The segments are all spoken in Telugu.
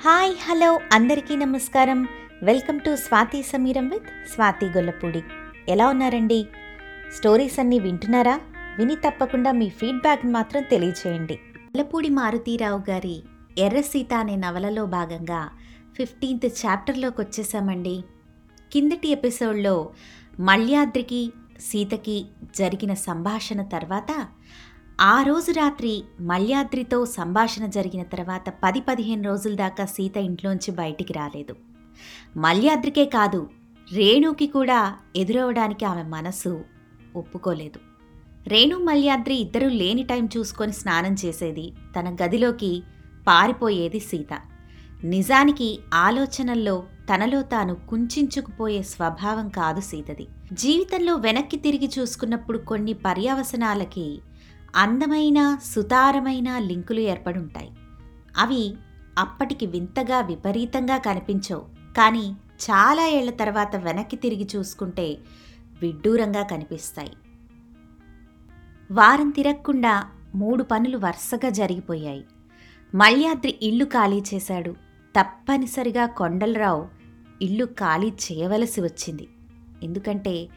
హాయ్ హలో అందరికీ నమస్కారం. Welcome to Swathi Sameeram with Swathi Gollapudi. ఎలా ఉన్నారండి? స్టోరీస్ అన్నీ వింటున్నారా? విని తప్పకుండా మీ ఫీడ్బ్యాక్ని మాత్రం తెలియచేయండి. గొల్లపూడి మారుతీరావు గారి ఎర్ర సీత అనే నవలలో భాగంగా ఫిఫ్టీన్త్ చాప్టర్లోకి వచ్చేసామండి. కిందటి ఎపిసోడ్లో మల్యాద్రికి సీతకి జరిగిన సంభాషణ తర్వాత ఆ రోజు రాత్రి మల్యాద్రితో సంభాషణ జరిగిన తర్వాత పది పదిహేను రోజుల దాకా సీత ఇంట్లోంచి బయటికి రాలేదు. మల్యాద్రికే కాదు రేణుకి కూడా ఎదురవడానికి ఆమె మనసు ఒప్పుకోలేదు. రేణు మల్యాద్రి ఇద్దరూ లేని టైం చూసుకొని స్నానం చేసేది తన గదిలోకి పారిపోయేది సీత. నిజానికి ఆలోచనల్లో తనలో తాను కుంచుకుపోయే స్వభావం కాదు సీతది. జీవితంలో వెనక్కి తిరిగి చూసుకున్నప్పుడు కొన్ని పర్యావసనాలకి అందమైన సుతారమైన లింకులు ఏర్పడుంటాయి. అవి అప్పటికి వింతగా విపరీతంగా కనిపించవు. కానీ చాలా ఏళ్ళ తర్వాత వెనక్కి తిరిగి చూసుకుంటే విడ్డూరంగా కనిపిస్తాయి. వారం తిరగకుండా మూడు పనులు వరుసగా జరిగిపోయాయి. మల్యాద్రి ఇల్లు ఖాళీ చేశాడు. తప్పనిసరిగా కొండలరావు ఇల్లు ఖాళీ చేయవలసి వచ్చింది. ఎందుకంటే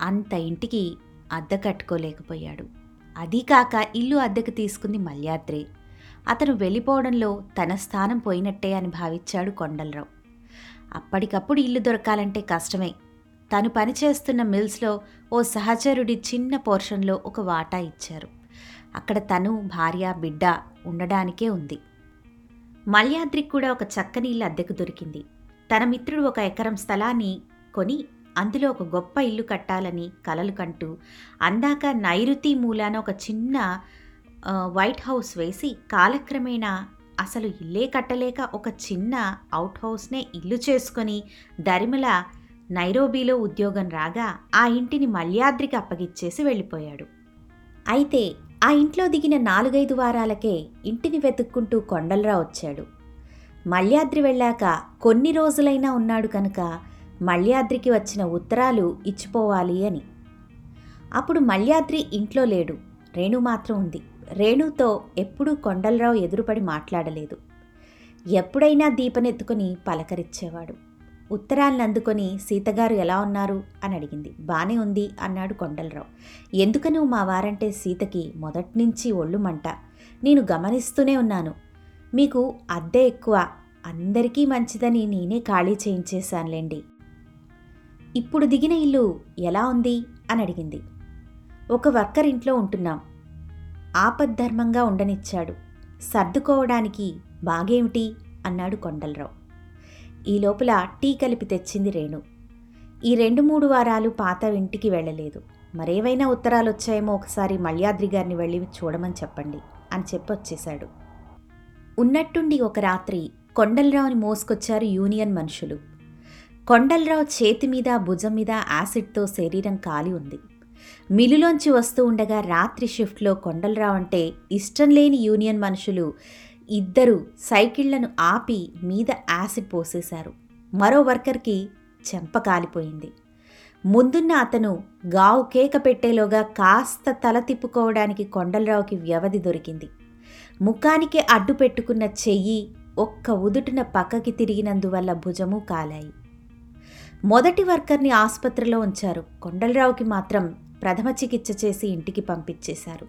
అంత ఇంటికి అద్దె కట్టుకోలేకపోయాడు. అదీకాక ఇల్లు అద్దెకు తీసుకుంది మల్యాద్రి. అతను వెళ్ళిపోవడంలో తన స్థానం పోయినట్టే అని భావించాడు కొండలరావు. అప్పటికప్పుడు ఇల్లు దొరకాలంటే కష్టమే. తను పనిచేస్తున్న మిల్స్లో ఓ సహచరుడి చిన్న పోర్షన్లో ఒక వాటా ఇచ్చారు. అక్కడ తను భార్య బిడ్డ ఉండడానికే ఉంది. మల్యాద్రికి కూడా ఒక చక్కని ఇల్లు అద్దెకు దొరికింది. తన మిత్రుడు ఒక ఎకరం స్థలాన్ని కొని అందులో ఒక గొప్ప ఇల్లు కట్టాలని కలలు కంటూ అందాక నైరుతి మూలాన ఒక చిన్న వైట్ హౌస్ వేసి కాలక్రమేణా అసలు ఇల్లే కట్టలేక ఒక చిన్న అవుట్ హౌస్నే ఇల్లు చేసుకొని దరిమల నైరోబీలో ఉద్యోగం రాగా ఆ ఇంటిని మల్యాద్రికి అప్పగిచ్చేసి వెళ్ళిపోయాడు. అయితే ఆ ఇంట్లో దిగిన నాలుగైదు వారాలకే ఇంటిని వెతుక్కుంటూ కొండలరా వచ్చాడు. మల్యాద్రి వెళ్ళాక కొన్ని రోజులైనా ఉన్నాడు కనుక మల్యాద్రికి వచ్చిన ఉత్తరాలు ఇచ్చిపోవాలి అని. అప్పుడు మల్యాద్రి ఇంట్లో లేడు. రేణు మాత్రం ఉంది. రేణుతో ఎప్పుడూ కొండలరావు ఎదురుపడి మాట్లాడలేదు. ఎప్పుడైనా దీపనెత్తుకుని పలకరించేవాడు ఉత్తరాలను అందుకొని సీతగారు ఎలా ఉన్నారు? అని అడిగింది. బానే ఉంది అన్నాడు కొండలరావు. ఎందుకనో మా వారంటే సీతకి మొదట్నుంచి ఒళ్ళు మంట. నేను గమనిస్తూనే ఉన్నాను. మీకు అద్దె ఎక్కువ. అందరికీ మంచిదని నేనే ఖాళీ చేయించేశానులేండి. ఇప్పుడు దిగిన ఇల్లు ఎలా ఉంది? అని అడిగింది. ఒక వర్కర్ ఇంట్లో ఉంటున్నాం. ఆపద్ధర్మంగా ఉండనిచ్చాడు. సర్దుకోవడానికి బాగేమిటి? అన్నాడు కొండలరావు. ఈ లోపల టీ కలిపి తెచ్చింది రేణు. ఈ రెండు మూడు వారాలు పాత ఇంటికి వెళ్ళలేదు. మరేవైనా ఉత్తరాలు వచ్చాయేమో ఒకసారి మల్యాద్రి గారిని వెళ్ళి చూడమని చెప్పండి అని చెప్పొచ్చేశాడు ఉన్నట్టుండి ఒక రాత్రి కొండలరావుని మోసుకొచ్చారు యూనియన్ మనుషులు. కొండలరావు చేతి మీద భుజం మీద యాసిడ్తో శరీరం కాలి ఉంది. మిల్లులోంచి వస్తూ ఉండగా రాత్రి షిఫ్ట్లో కొండలరావు అంటే ఇష్టం లేని యూనియన్ మనుషులు ఇద్దరు సైకిళ్ళను ఆపి మీద యాసిడ్ పోసేశారు. మరో వర్కర్కి చెంప కాలిపోయింది. ముందున్న అతను గావు కేక పెట్టేలోగా కాస్త తల తిప్పుకోవడానికి కొండలరావుకి వ్యవధి దొరికింది. ముఖానికి అడ్డు పెట్టుకున్న చెయ్యి ఒక్క ఉదుటున పక్కకి తిరిగినందువల్ల భుజము కాలాయి. మొదటి వర్కర్ని ఆసుపత్రిలో ఉంచారు. కొండలరావుకి మాత్రం ప్రథమ చికిత్స చేసి ఇంటికి పంపించేశారు.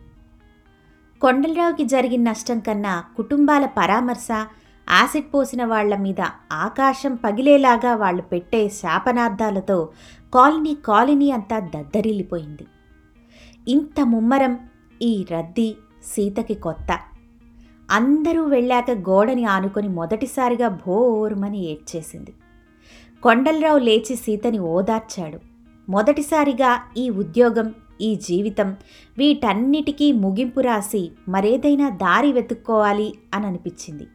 కొండలరావుకి జరిగిన నష్టం కన్నా కుటుంబాల పరామర్శ యాసిడ్ పోసిన వాళ్ళ మీద ఆకాశం పగిలేలాగా వాళ్ళు పెట్టే శాపనార్థాలతో కాలనీ కాలనీ అంతా దద్దరిల్లిపోయింది. ఇంత ముమ్మరం ఈ రద్దీ సీతకి కొత్త. అందరూ వెళ్ళాక గోడని ఆనుకొని మొదటిసారిగా భోరుమని ఏడ్చేసింది. కొండలరావు లేచి సీతని ఓదార్చాడు. మొదటిసారిగా ఈ ఉద్యోగం ఈ జీవితం వీటన్నిటికీ ముగింపు రాసి మరేదైనా దారి వెతుక్కోవాలి అని అనిపించింది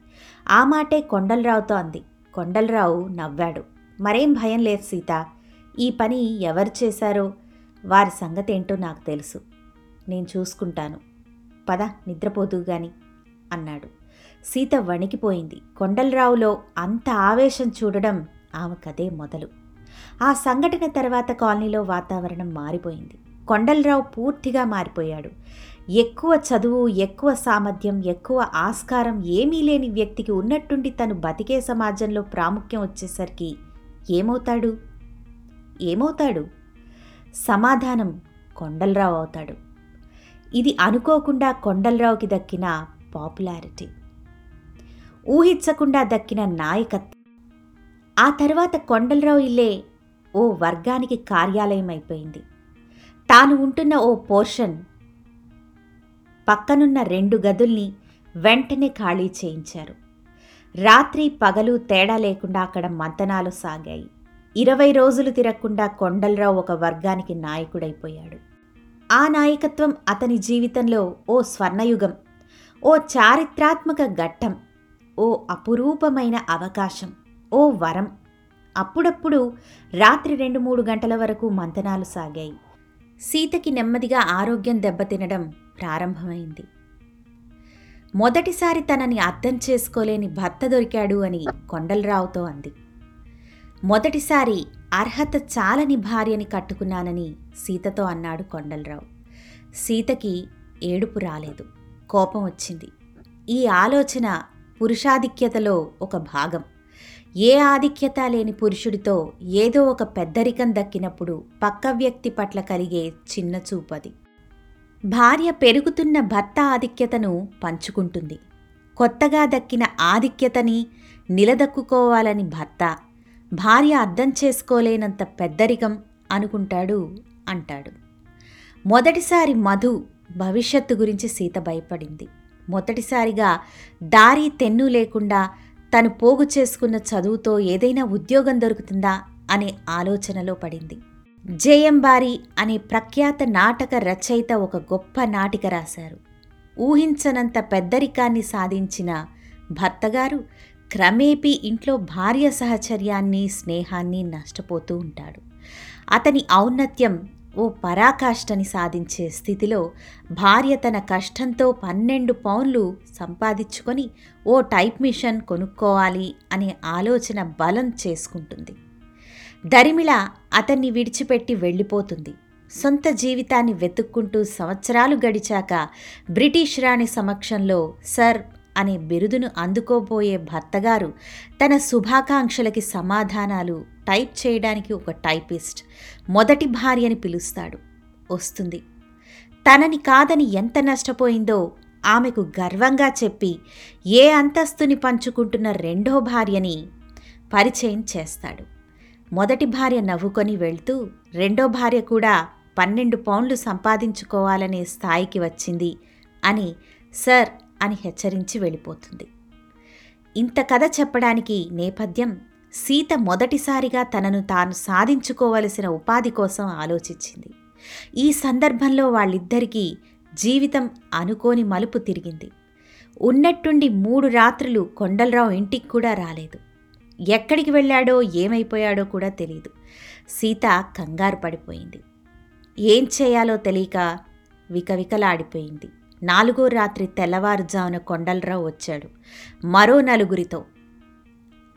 ఆ మాటే కొండలరావుతో అంది. కొండలరావు నవ్వాడు. మరేం భయం లేదు సీత. ఈ పని ఎవరు చేశారో వారి సంగతి ఏంటో నాకు తెలుసు. నేను చూసుకుంటాను. పద నిద్రపోతూ గాని అన్నాడు. సీత వణికిపోయింది. కొండలరావులో అంత ఆవేశం చూడడం ఆమె కదే మొదలు. ఆ సంఘటన తర్వాత కాలనీలో వాతావరణం మారిపోయింది. కొండలరావు పూర్తిగా మారిపోయాడు. ఎక్కువ చదువు ఎక్కువ సామర్థ్యం ఎక్కువ ఆస్కారం ఏమీ లేని వ్యక్తికి ఉన్నట్టుండి తను బతికే సమాజంలో ప్రాముఖ్యం వచ్చేసరికి ఏమవుతాడు? ఏమవుతాడు? సమాధానం కొండలరావు అవుతాడు. ఇది అనుకోకుండా కొండలరావుకి దక్కిన పాపులారిటీ. ఊహించకుండా దక్కిన నాయకత్వం. ఆ తర్వాత కొండలరావు ఇల్లే ఓ వర్గానికి కార్యాలయం అయిపోయింది తాను ఉంటున్న ఓ పోర్షన్ పక్కనున్న రెండు గదుల్ని వెంటనే ఖాళీ చేయించారు. రాత్రి పగలు తేడా లేకుండా అక్కడ మంతనాలు సాగాయి. ఇరవై రోజులు తిరగకుండా కొండలరావు ఒక వర్గానికి నాయకుడైపోయాడు. ఆ నాయకత్వం అతని జీవితంలో ఓ స్వర్ణయుగం ఓ చారిత్రాత్మక ఘట్టం ఓ అపురూపమైన అవకాశం. ఓ వరం. అప్పుడప్పుడు రాత్రి రెండు మూడు గంటల వరకు మంతనాలు సాగాయి. సీతకి నెమ్మదిగా ఆరోగ్యం దెబ్బతినడం ప్రారంభమైంది. మొదటిసారి తనని అర్థం చేసుకోలేని భర్త దొరికాడు అని కొండలరావుతో అంది. మొదటిసారి అర్హత చాలని భార్యని కట్టుకున్నానని సీతతో అన్నాడు కొండలరావు. సీతకి ఏడుపు రాలేదు. కోపం వచ్చింది. ఈ ఆలోచన పురుషాధిక్యతలో ఒక భాగం. ఏ ఆధిక్యత లేని పురుషుడితో ఏదో ఒక పెద్దరికం దక్కినప్పుడు పక్క వ్యక్తి పట్ల కలిగే చిన్న చూపది. భార్య పెరుగుతున్న భర్త ఆధిక్యతను పంచుకుంటుంది. కొత్తగా దక్కిన ఆధిక్యతని నిలదక్కుకోవాలని భర్త భార్య అర్థం చేసుకోలేనంత పెద్దరికం అనుకుంటాడు అంటాడు. మొదటిసారి మధు భవిష్యత్తు గురించి సీత భయపడింది. మొదటిసారిగా దారి తెన్ను లేకుండా తను పోగు చేసుకున్న చదువుతో ఏదైనా ఉద్యోగం దొరుకుతుందా అనే ఆలోచనలో పడింది. జేఎంబారి అనే ప్రఖ్యాత నాటక రచయిత ఒక గొప్ప నాటిక రాశారు. ఊహించనంత పెద్దరికాన్ని సాధించిన భర్తగారు క్రమేపీ ఇంట్లో భార్య సహచర్యాన్ని స్నేహాన్ని నష్టపోతూ ఉంటాడు. అతని ఔన్నత్యం ఓ పరాకాష్ఠని సాధించే స్థితిలో భార్య తన కష్టంతో పన్నెండు పౌన్లు సంపాదించుకొని ఓ టైప్ మిషన్ కొనుక్కోవాలి అనే ఆలోచన బలం చేసుకుంటుంది. దరిమిళ అతన్ని విడిచిపెట్టి వెళ్ళిపోతుంది. సొంత జీవితాన్ని వెతుక్కుంటూ సంవత్సరాలు గడిచాక బ్రిటిష్ రాణి సమక్షంలో సర్ అనే బిరుదును అందుకోబోయే భర్తగారు తన శుభాకాంక్షలకి సమాధానాలు టైప్ చేయడానికి ఒక టైపిస్ట్ మొదటి భార్యని పిలుస్తాడు. వస్తుంది. తనని కాదని ఎంత నష్టపోయిందో ఆమెకు గర్వంగా చెప్పి ఏ అంతస్తుని పంచుకుంటున్న రెండో భార్యని పరిచయం చేస్తాడు. మొదటి భార్య నవ్వుకొని వెళ్తూ రెండో భార్య కూడా పన్నెండు పౌండ్లు సంపాదించుకోవాలనే స్థాయికి వచ్చింది అని సర్ అని హెచ్చరించి వెళ్ళిపోతుంది. ఇంత కథ చెప్పడానికి నేపథ్యం సీత మొదటిసారిగా తనను తాను సాధించుకోవలసిన ఉపాధి కోసం ఆలోచించింది. ఈ సందర్భంలో వాళ్ళిద్దరికీ జీవితం అనుకోని మలుపు తిరిగింది. ఉన్నట్టుండి మూడు రాత్రులు కొండలరావు ఇంటికి కూడా రాలేదు. ఎక్కడికి వెళ్ళాడో ఏమైపోయాడో కూడా తెలియదు సీత కంగారు పడిపోయింది. ఏం చేయాలో తెలియక వికవికలాడిపోయింది. నాలుగో రాత్రి తెల్లవారుజామున కొండలరావు వచ్చాడు. మరో నలుగురితో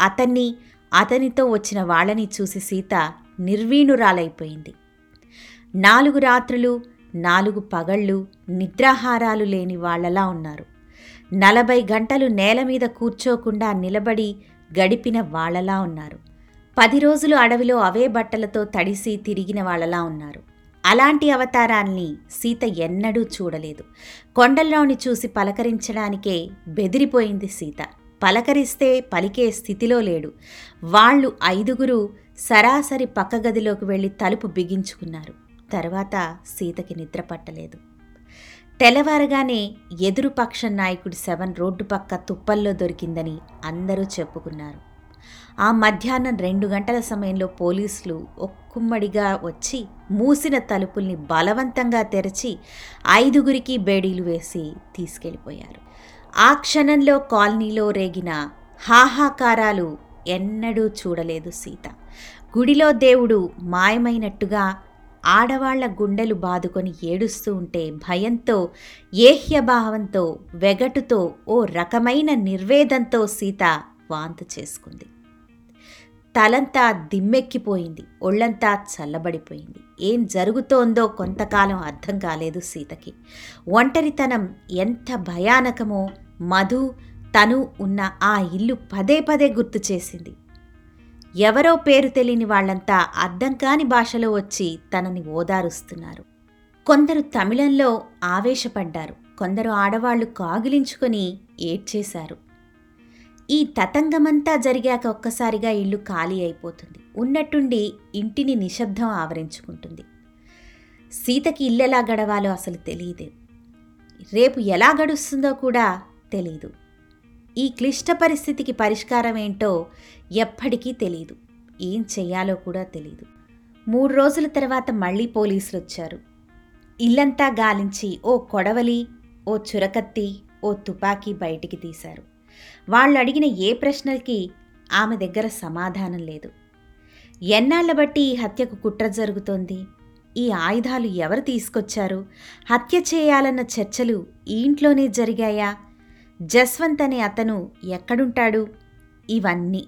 అతన్ని అతనితో వచ్చిన వాళ్ళని చూసి సీత నిర్వీణురాలైపోయింది. నాలుగు రాత్రులు నాలుగు పగళ్ళు నిద్రాహారాలు లేని వాళ్ళలా ఉన్నారు. నలభై గంటలు నేల మీద కూర్చోకుండా నిలబడి గడిపిన వాళ్ళలా ఉన్నారు. పది రోజులు అడవిలో అవే బట్టలతో తడిసి తిరిగిన వాళ్ళలా ఉన్నారు. అలాంటి అవతారాల్ని సీత ఎన్నడూ చూడలేదు. కొండల్లోని చూసి పలకరించడానికే బెదిరిపోయింది సీత. పలకరిస్తే పలికే స్థితిలో లేడు. వాళ్ళు ఐదుగురు సరాసరి పక్క గదిలోకి వెళ్ళి తలుపు బిగించుకున్నారు. తర్వాత సీతకి నిద్ర పట్టలేదు. తెల్లవారగానే ఎదురుపక్ష నాయకుడి శవం రోడ్డు పక్క తుప్పల్లో దొరికిందని అందరూ చెప్పుకున్నారు. ఆ మధ్యాహ్నం రెండు గంటల సమయంలో పోలీసులు ఒక్కుమ్మడిగా వచ్చి మూసిన తలుపుల్ని బలవంతంగా తెరచి ఐదుగురికి బేడీలు వేసి తీసుకెళ్ళిపోయారు. ఆ క్షణంలో కాలనీలో రేగిన హాహాకారాలు ఎన్నడూ చూడలేదు సీత. గుడిలో దేవుడు మాయమైనట్టుగా ఆడవాళ్ళ గుండెలు బాదుకొని ఏడుస్తూ ఉంటే భయంతో ఏహ్యభావంతో వెగటుతో ఓ రకమైన నిర్వేదంతో సీత వాంతు చేసుకుంది. తలంతా దిమ్మెక్కిపోయింది. ఒళ్ళంతా చల్లబడిపోయింది. ఏం జరుగుతోందో కొంతకాలం అర్థం కాలేదు సీతకి. ఒంటరితనం ఎంత భయానకమో మధు తను ఉన్న ఆ ఇల్లు పదే పదే గుర్తు చేసింది. ఎవరో పేరు తెలియని వాళ్ళంతా అర్థం కాని భాషలో వచ్చి తనని ఓదారుస్తున్నారు. కొందరు తమిళంలో ఆవేశపడ్డారు. కొందరు ఆడవాళ్ళు కాగిలించుకొని ఏడ్చేశారు. ఈ తతంగమంతా జరిగాక ఒక్కసారిగా ఇల్లు ఖాళీ అయిపోతుంది. ఉన్నట్టుండి ఇంటిని నిశ్శబ్దం ఆవరించుకుంటుంది. సీతకి ఇల్లెలా గడవాలో అసలు తెలియదు. రేపు ఎలా గడుస్తుందో కూడా తెలీదు. ఈ క్లిష్ట పరిస్థితికి పరిష్కారం ఏంటో ఎప్పటికీ తెలియదు ఏం చెయ్యాలో కూడా తెలియదు మూడు రోజుల తర్వాత మళ్ళీ పోలీసులు వచ్చారు ఇల్లంతా గాలించి ఓ కొడవలి ఓ చురకత్తి ఓ తుపాకీ బయటికి తీశారు. వాళ్ళు అడిగిన ఏ ప్రశ్నలకి ఆమె దగ్గర సమాధానం లేదు. ఎన్నాళ్ళ బట్టి ఈ హత్యకు కుట్ర జరుగుతోంది? ఈ ఆయుధాలు ఎవరు తీసుకొచ్చారు? హత్య చేయాలన్న చర్చలు ఈ ఇంట్లోనే జరిగాయా? జస్వంత్ అనే అతను ఎక్కడుంటాడు? ఇవన్నీ.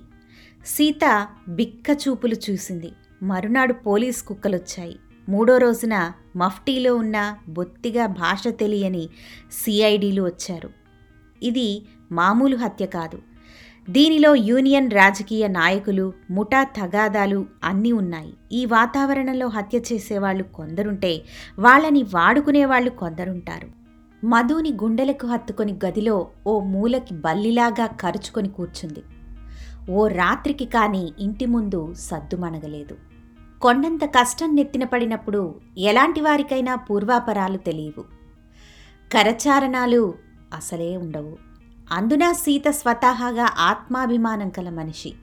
సీత బిక్క చూపులు చూసింది. మరునాడు పోలీస్ కుక్కలొచ్చాయి. మూడో రోజున మఫ్టీలో ఉన్న బొత్తిగా భాష తెలియని సిఐడీలు వచ్చారు. ఇది మామూలు హత్య కాదు. దీనిలో యూనియన్ రాజకీయ నాయకులు ముఠా తగాదాలు అన్నీ ఉన్నాయి. ఈ వాతావరణంలో హత్య చేసేవాళ్ళు కొందరుంటే వాళ్ళని వాడుకునేవాళ్ళు కొందరుంటారు. మధుని గుండెలకు హత్తుకొని గదిలో ఓ మూలకి బల్లిలాగా కరుచుకొని కూర్చుంది. ఓ రాత్రికి కానీ ఇంటి ముందు సద్దుమణగలేదు కొండంత కష్టం నెత్తిన పడినప్పుడు ఎలాంటి వారికైనా పూర్వాపరాలు తెలియవు. కరచారణాలు అసలే ఉండవు. అందున సీత స్వతహాగా ఆత్మాభిమానం కల మనిషి.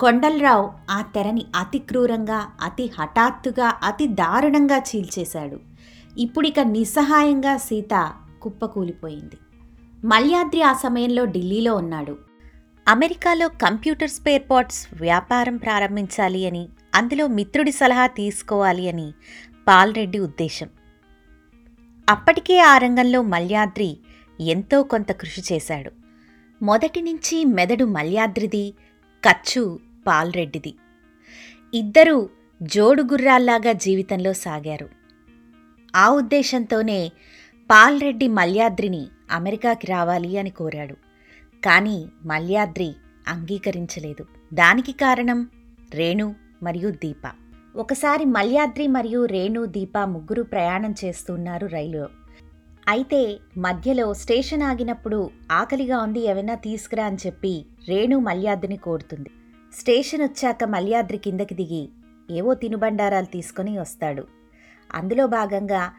కొండలరావు ఆ తెరని అతి క్రూరంగా అతి హఠాత్తుగా అతి దారుణంగా చీల్చేశాడు. ఇప్పుడిక నిస్సహాయంగా సీత కుప్పకూలిపోయింది. మల్యాద్రి ఆ సమయంలో ఢిల్లీలో ఉన్నాడు. అమెరికాలో కంప్యూటర్ స్పేర్ పార్ట్స్ వ్యాపారం ప్రారంభించాలి అని అందులో మిత్రుడి సలహా తీసుకోవాలి అని పాల్రెడ్డి ఉద్దేశం. అప్పటికే ఆ రంగంలో మల్యాద్రి ఎంతో కొంత కృషి చేశాడు. మొదటి నుంచి మెదడు మల్యాద్రిది కచ్చు పాల్రెడ్డిది. ఇద్దరూ జోడుగుర్రాల్లాగా జీవితంలో సాగారు. ఆ ఉద్దేశంతోనే పాల్రెడ్డి మల్యాద్రిని అమెరికాకి రావాలి అని కోరాడు. కానీ మల్యాద్రి అంగీకరించలేదు. దానికి కారణం రేణు మరియు దీప. ఒకసారి మల్యాద్రి మరియు రేణు దీప ముగ్గురు ప్రయాణం చేస్తున్నారు రైలులో. అయితే మధ్యలో స్టేషన్ ఆగినప్పుడు ఆకలిగా ఉంది ఏమైనా తీసుకురా అని చెప్పి రేణు మల్యాద్రిని కోరుతుంది. స్టేషన్ వచ్చాక మల్యాద్రి కిందకి దిగి ఏవో తినుబండారాలు తీసుకొని వస్తాడు. అందులో భాగంగా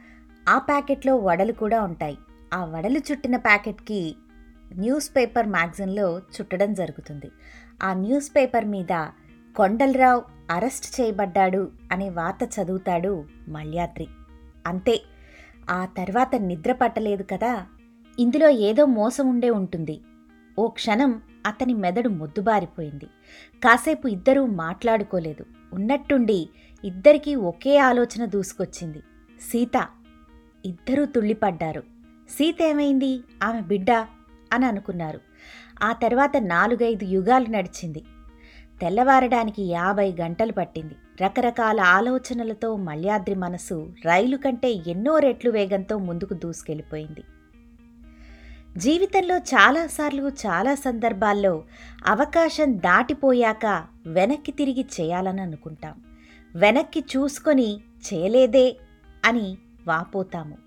ఆ ప్యాకెట్లో వడలు కూడా ఉంటాయి. ఆ వడలు చుట్టిన ప్యాకెట్కి న్యూస్ పేపర్ మ్యాగజిన్లో చుట్టడం జరుగుతుంది. ఆ న్యూస్ పేపర్ మీద కొండలరావు అరెస్ట్ చేయబడ్డాడు అనే వార్త చదువుతాడు మల్యాద్రి. అంతే. ఆ తర్వాత నిద్ర పట్టలేదు కదా. ఇందులో ఏదో మోసం ఉండే ఉంటుంది. ఓ క్షణం అతని మెదడు మొద్దుబారిపోయింది. కాసేపు ఇద్దరూ మాట్లాడుకోలేదు. ఉన్నట్టుండి ఇద్దరికీ ఒకే ఆలోచన దూసుకొచ్చింది. సీత. ఇద్దరూ తుళ్ళిపడ్డారు. సీత ఏమైంది? ఆమె బిడ్డ అని అనుకున్నారు. ఆ తర్వాత నాలుగైదు యుగాలు నడిచింది. తెల్లవారడానికి యాభై గంటలు పట్టింది. రకరకాల ఆలోచనలతో మల్యాద్రి మనసు రైలు కంటే ఎన్నో రెట్లు వేగంతో ముందుకు దూసుకెళ్ళిపోయింది. జీవితంలో చాలాసార్లు చాలా సందర్భాల్లో అవకాశం దాటిపోయాక వెనక్కి తిరిగి చేయాలని అనుకుంటాం. వెనక్కి చూసుకొని చేయలేదే అని వాపోతాము.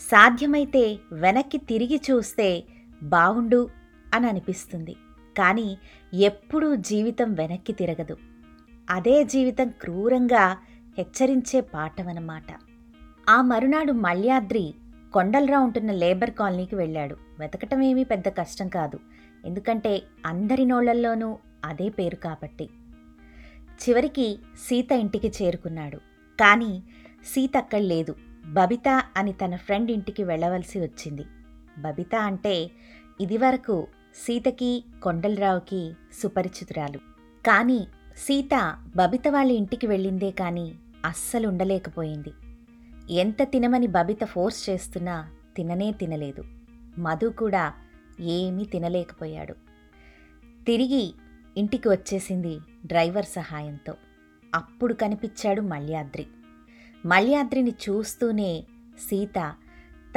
సాధ్యమైతే వెనక్కి తిరిగి చూస్తే బావుండు అని అనిపిస్తుంది. కానీ ఎప్పుడూ జీవితం వెనక్కి తిరగదు. అదే జీవితం క్రూరంగా హెచ్చరించే పాఠమన్నమాట ఆ మరునాడు మల్యాద్రి కొండలరా ఉంటున్న లేబర్ కాలనీకి వెళ్ళాడు. వెతకటం ఏమీ పెద్ద కష్టం కాదు. ఎందుకంటే అందరి నోళ్ళల్లోనూ అదే పేరు కాబట్టి. చివరికి సీత ఇంటికి చేరుకున్నాడు. కానీ సీత అక్కడ లేదు. బబిత అని తన ఫ్రెండ్ ఇంటికి వెళ్ళవలసి వచ్చింది. బబిత అంటే ఇదివరకు సీతకి కొండలరావుకి సుపరిచితురాలు. కానీ సీత బబిత వాళ్ళ ఇంటికి వెళ్ళిందే కానీ అస్సలు ఉండలేకపోయింది. ఎంత తినమని బబిత ఫోర్స్ చేస్తున్నా తిననే తినలేదు. మధు కూడా ఏమీ తినలేకపోయాడు. తిరిగి ఇంటికి వచ్చేసింది డ్రైవర్ సహాయంతో. అప్పుడు కనిపించాడు మల్యాద్రి. మల్యాద్రిని చూస్తూనే సీత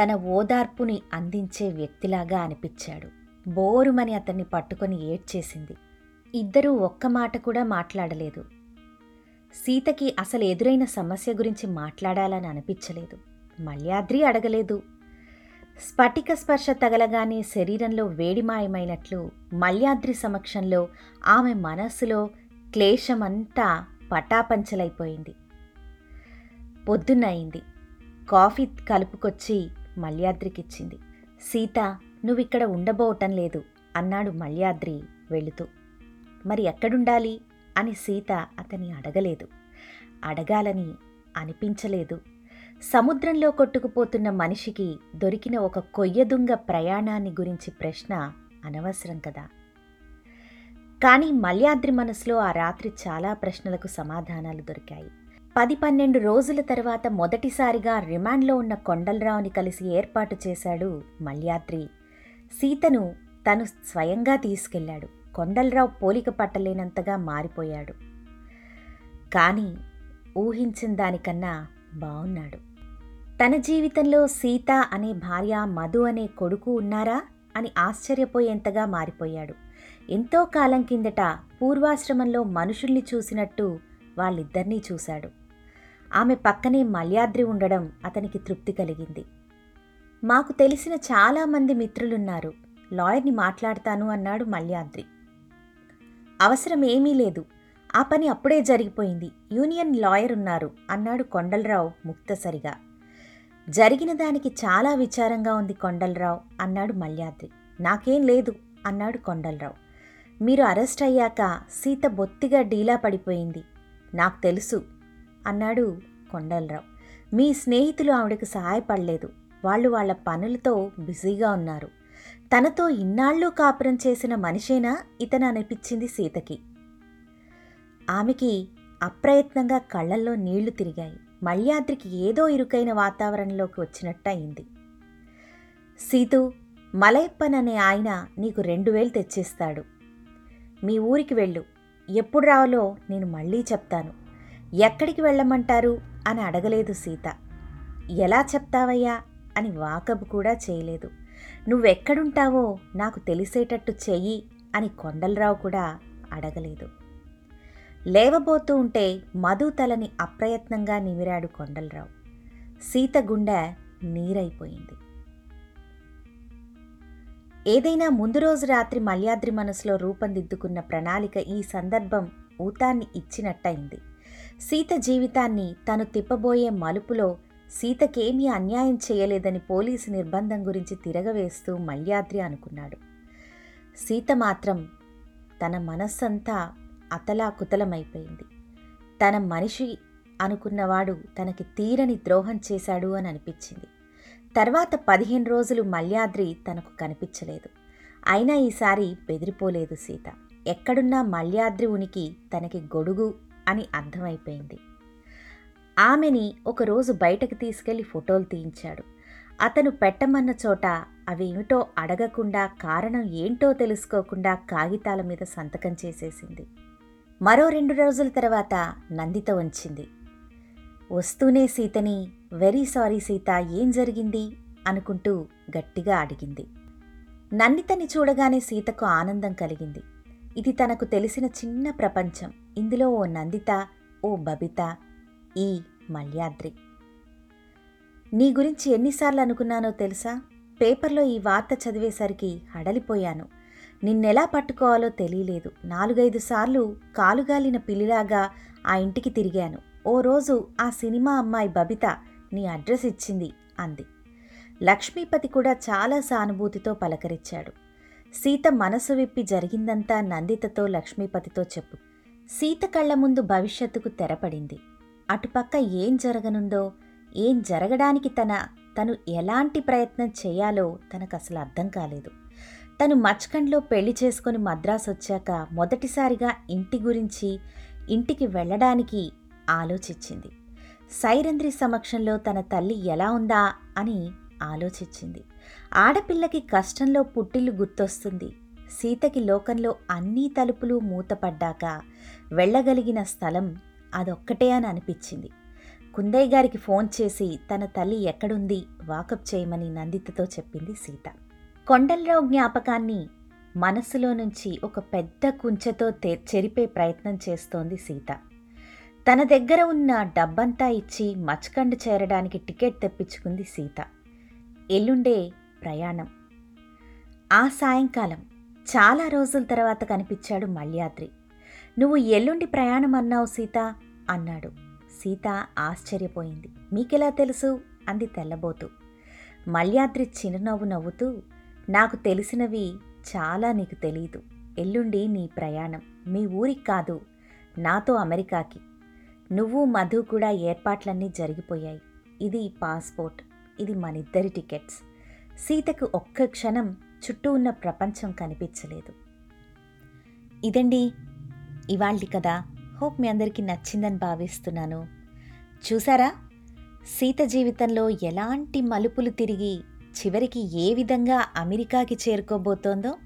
తన ఓదార్పుని అందించే వ్యక్తిలాగా అనిపించాడు. బోరుమని అతన్ని పట్టుకొని ఏడ్చేసింది. ఇద్దరూ ఒక్క మాట కూడా మాట్లాడలేదు. సీతకి అసలు ఎదురైన సమస్య గురించి మాట్లాడాలని అనిపించలేదు. మల్యాద్రి అడగలేదు. స్ఫటిక స్పర్శ తగలగానే శరీరంలో వేడిమాయమైనట్లు మల్యాద్రి సమక్షంలో ఆమె మనస్సులో క్లేశమంతా పటాపంచలైపోయింది. పొద్దున్నయింది కాఫీ కలుపుకొచ్చి మల్యాద్రికిచ్చింది. సీత నువ్విక్కడ ఉండబోవటం లేదు అన్నాడు మల్యాద్రి వెళుతూ. మరి ఎక్కడుండాలి? అని సీత అతని అడగలేదు. అడగాలని అనిపించలేదు. సముద్రంలో కొట్టుకుపోతున్న మనిషికి దొరికిన ఒక కొయ్యదుంగ ప్రయాణాన్ని గురించి ప్రశ్న అనవసరం కదా. కానీ మల్యాద్రి మనసులో ఆ రాత్రి చాలా ప్రశ్నలకు సమాధానాలు దొరికాయి. పది పన్నెండు రోజుల తర్వాత మొదటిసారిగా రిమాండ్లో ఉన్న కొండలరావుని కలిసి ఏర్పాటు చేశాడు మల్యాద్రి. సీతను తను స్వయంగా తీసుకెళ్ళాడు కొండలరావు పోలిక పట్టలేనంతగా మారిపోయాడు. కానీ ఊహించిన దానికన్నా బావున్నాడు. తన జీవితంలో సీత అనే భార్య మధు అనే కొడుకు ఉన్నారా అని ఆశ్చర్యపోయేంతగా మారిపోయాడు. ఎంతో కాలం కిందట పూర్వాశ్రమంలో మనుషుల్ని చూసినట్టు వాళ్ళిద్దరినీ చూశాడు. ఆమె పక్కనే మల్యాద్రి ఉండడం అతనికి తృప్తి కలిగింది. మాకు తెలిసిన చాలామంది మిత్రులున్నారు. లాయర్ని మాట్లాడతాను అన్నాడు మల్యాద్రి. అవసరం ఏమీ లేదు. ఆ పని అప్పుడే జరిగిపోయింది. యూనియన్ లాయర్ ఉన్నారు అన్నాడు కొండలరావు ముక్తసరిగా. జరిగిన దానికి చాలా విచారంగా ఉంది కొండలరావు అన్నాడు మల్యాద్రి. నాకేం లేదు అన్నాడు కొండలరావు. మీరు అరెస్ట్ అయ్యాక సీత బొత్తిగా డీలా పడిపోయింది. నాకు తెలుసు అన్నాడు కొండలరావు. మీ స్నేహితులు ఆవిడకు సహాయపడలేదు. వాళ్ళు వాళ్ళ పనులతో బిజీగా ఉన్నారు. తనతో ఇన్నాళ్ళు కాపురం చేసిన మనిషేనా ఇతను అనిపించింది సీతకి. ఆమెకి అప్రయత్నంగా కళ్ళల్లో నీళ్ళు తిరిగాయి. మల్యాద్రికి ఏదో ఇరుకైన వాతావరణంలోకి వచ్చినట్టు అయింది సీతు మలయప్పన్ అనే ఆయన నీకు రెండు వేలు తెచ్చేస్తాడు. మీ ఊరికి వెళ్ళు. ఎప్పుడు రావాలో నేను మళ్ళీ చెప్తాను. ఎక్కడికి వెళ్ళమంటారు? అని అడగలేదు సీత. ఎలా చెప్తావయ్యా? అని వాకబు కూడా చేయలేదు. నువ్వెక్కడుంటావో నాకు తెలిసేటట్టు చెయ్యి అని కొండలరావు కూడా అడగలేదు. లేవబోతూ ఉంటే మధు తలని అప్రయత్నంగా నిమిరాడు కొండలరావు. సీత గుండె నీరైపోయింది. ఏదైనా ముందు రోజు రాత్రి మల్యాద్రి మనసులో రూపందిద్దుకున్న ప్రణాళిక ఈ సందర్భం ఊతాన్ని ఇచ్చినట్టయింది. సీత జీవితాన్ని తను తిప్పబోయే మలుపులో సీతకేమీ అన్యాయం చేయలేదని పోలీసు నిర్బంధం గురించి తిరగవేస్తూ మల్యాద్రి అనుకున్నాడు. సీత మాత్రం తన మనస్సంతా అతలాకుతలమైపోయింది. తన మనిషి అనుకున్నవాడు తనకి తీరని ద్రోహం చేశాడు అని అనిపించింది. తర్వాత పదిహేను రోజులు మల్యాద్రి తనకు కనిపించలేదు. అయినా ఈసారి బెదిరిపోలేదు సీత. ఎక్కడున్నా మల్యాద్రి ఉనికి తనకి గొడుగు అని అర్థమైపోయింది. ఆమెని ఒకరోజు బయటకు తీసుకెళ్ళి ఫోటోలు తీయించాడు. అతను పెట్టమన్న చోట అవేమిటో అడగకుండా కారణం ఏంటో తెలుసుకోకుండా కాగితాల మీద సంతకం చేసేసింది. మరో రెండు రోజుల తర్వాత నందిత వంచింది. వస్తూనే సీతని వెరీ సారీ సీత ఏం జరిగింది? అనుకుంటూ గట్టిగా అడిగింది. నందితని చూడగానే సీతకు ఆనందం కలిగింది. ఇది తనకు తెలిసిన చిన్న ప్రపంచం. ఇందులో ఓ నందిత ఓ బబిత ఈ మల్యాద్రి. నీ గురించి ఎన్నిసార్లు అనుకున్నానో తెలుసా? పేపర్లో ఈ వార్త చదివేసరికి హడలిపోయాను. నిన్నెలా పట్టుకోవాలో తెలియలేదు. నాలుగైదు సార్లు కాలుగాలిన పిల్లిలాగా ఆ ఇంటికి తిరిగాను. ఓ రోజు ఆ సినిమా అమ్మాయి బబిత నీ అడ్రస్ ఇచ్చింది అంది. లక్ష్మీపతి కూడా చాలా సానుభూతితో పలకరించాడు. సీత మనసు విప్పి జరిగిందంతా నందితతో లక్ష్మీపతితో చెప్పు. సీత కళ్ళ ముందు భవిష్యత్తుకు తెరపడింది. అటుపక్క ఏం జరగనుందో ఏం జరగడానికి తన తను ఎలాంటి ప్రయత్నం చేయాలో తనకు అసలు అర్థం కాలేదు. తను మచ్కండ్లో పెళ్ళి చేసుకుని మద్రాసు వచ్చాక మొదటిసారిగా ఇంటి గురించి ఇంటికి వెళ్ళడానికి ఆలోచించింది. సైరంధ్రి సమక్షంలో తన తల్లి ఎలా ఉందా అని ఆలోచించింది. ఆడపిల్లకి కష్టంలో పుట్టిల్లు గుర్తొస్తుంది. సీతకి లోకంలో అన్ని తలుపులు మూతపడ్డాక వెళ్ళగలిగిన స్థలం అదొక్కటే అని అనిపించింది. కుందయ్య గారికి ఫోన్ చేసి తన తల్లి ఎక్కడుంది? వాకప్ చేయమని నందితతో చెప్పింది సీత. కొండలరావు జ్ఞాపకాన్ని మనసులో నుంచి ఒక పెద్ద కుంచెతో తె- చెరిపే ప్రయత్నం చేస్తోంది సీత. తన దగ్గర ఉన్న డబ్బంతా ఇచ్చి మచ్కండ్ చేరడానికి టికెట్ తెప్పించుకుంది సీత. ఎల్లుండే ప్రయాణం. ఆ సాయంకాలం చాలా రోజుల తర్వాత కనిపించాడు మల్యాద్రి. నువ్వు ఎల్లుండి ప్రయాణం అన్నావు సీత అన్నాడు. సీత ఆశ్చర్యపోయింది. మీకెలా తెలుసు? అంది తెల్లబోతు. మల్యాద్రి చిరునవ్వు నవ్వుతూ నాకు తెలిసినవి చాలా నీకు తెలీదు. ఎల్లుండి నీ ప్రయాణం. మీ ఊరికి కాదు నాతో అమెరికాకి. నువ్వు మధు కూడా ఏర్పాట్లన్నీ జరిగిపోయాయి. ఇది పాస్పోర్ట్. ఇది మనిద్దరి టికెట్స్. సీతకు ఒక్క క్షణం చుట్టూ ఉన్న ప్రపంచం కనిపించలేదు. ఇదండి ఇవాళ కదా హోప్ మీ అందరికీ నచ్చిందని భావిస్తున్నాను. చూసారా? సీత జీవితంలో ఎలాంటి మలుపులు తిరిగి చివరికి ఏ విధంగా అమెరికాకి చేరుకోబోతోందో?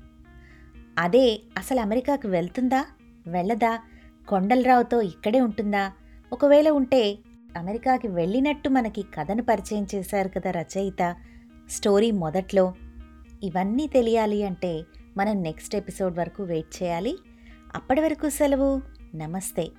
అదే అసలు అమెరికాకు వెళ్తుందా? వెళ్ళదా? కొండలరావుతో ఇక్కడే ఉంటుందా? ఒకవేళ ఉంటే అమెరికాకి వెళ్ళినట్టు మనకి కథను పరిచయం చేశారు కదా రచయిత. స్టోరీ మొదట్లో. ఇవన్నీ తెలియాలి అంటే మనం నెక్స్ట్ ఎపిసోడ్ వరకు వెయిట్ చేయాలి. అప్పటి వరకు సెలవు. నమస్తే.